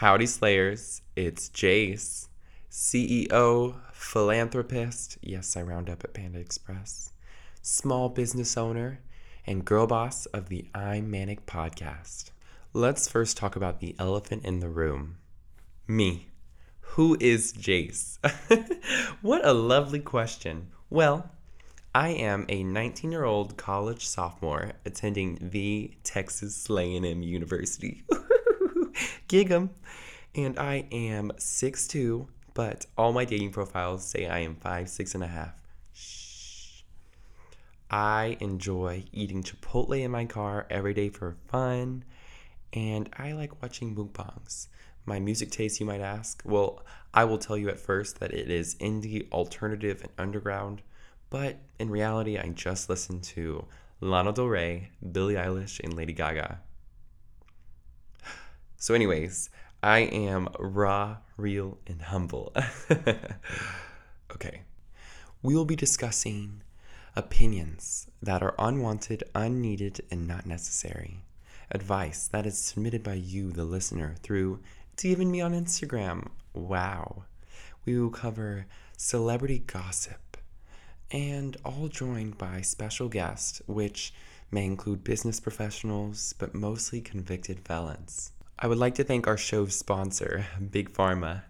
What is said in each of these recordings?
Howdy Slayers, it's Jace, CEO, philanthropist, yes, I round up at Panda Express, small business owner, and girl boss of the I'm Manic podcast. Let's first talk about the elephant in the room me. Who is Jace? what a lovely question. Well, I am a 19 year old college sophomore attending the Texas A&M University. Gig 'em. And I am 6'2, but all my dating profiles say I am 5, 6 and a half. Shh. I enjoy eating Chipotle in my car every day for fun, and I like watching mukbangs. My music taste, you might ask? Well, I will tell you at first that it is indie, alternative, and underground, but in reality, I just listen to Lana Del Rey, Billie Eilish, and Lady Gaga. So, anyways, I am raw, real, and humble. okay. We will be discussing opinions that are unwanted, unneeded, and not necessary. Advice that is submitted by you, the listener, through DMing me on Instagram. Wow. We will cover celebrity gossip and all joined by special guests, which may include business professionals, but mostly convicted felons. I would like to thank our show's sponsor, Big Pharma.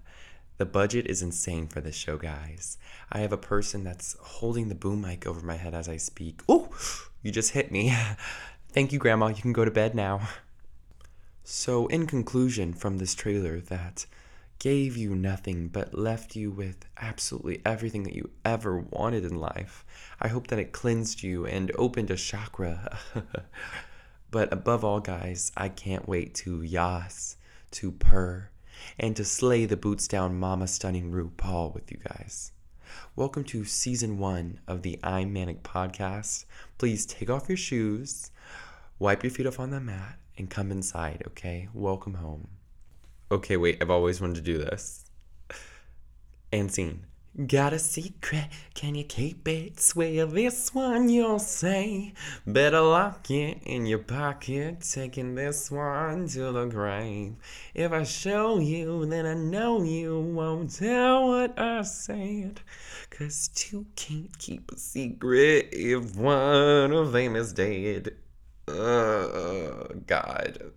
The budget is insane for this show, guys. I have a person that's holding the boom mic over my head as I speak. Oh, you just hit me. Thank you, Grandma. You can go to bed now. So, in conclusion, from this trailer that gave you nothing but left you with absolutely everything that you ever wanted in life, I hope that it cleansed you and opened a chakra. but above all, guys, I can't wait to yas, to purr, and to slay the boots down mama stunning RuPaul with you guys. Welcome to season one of the I'm Manic podcast. Please take off your shoes, wipe your feet off on the mat, and come inside, okay? Welcome home. Okay, wait, I've always wanted to do this. And scene. Got a secret, can you keep it? Swear this one you'll say. Better lock it in your pocket, taking this one to the grave. If I show you, then I know you won't tell what I said. Cause two can't keep a secret if one of them is dead. Oh, God.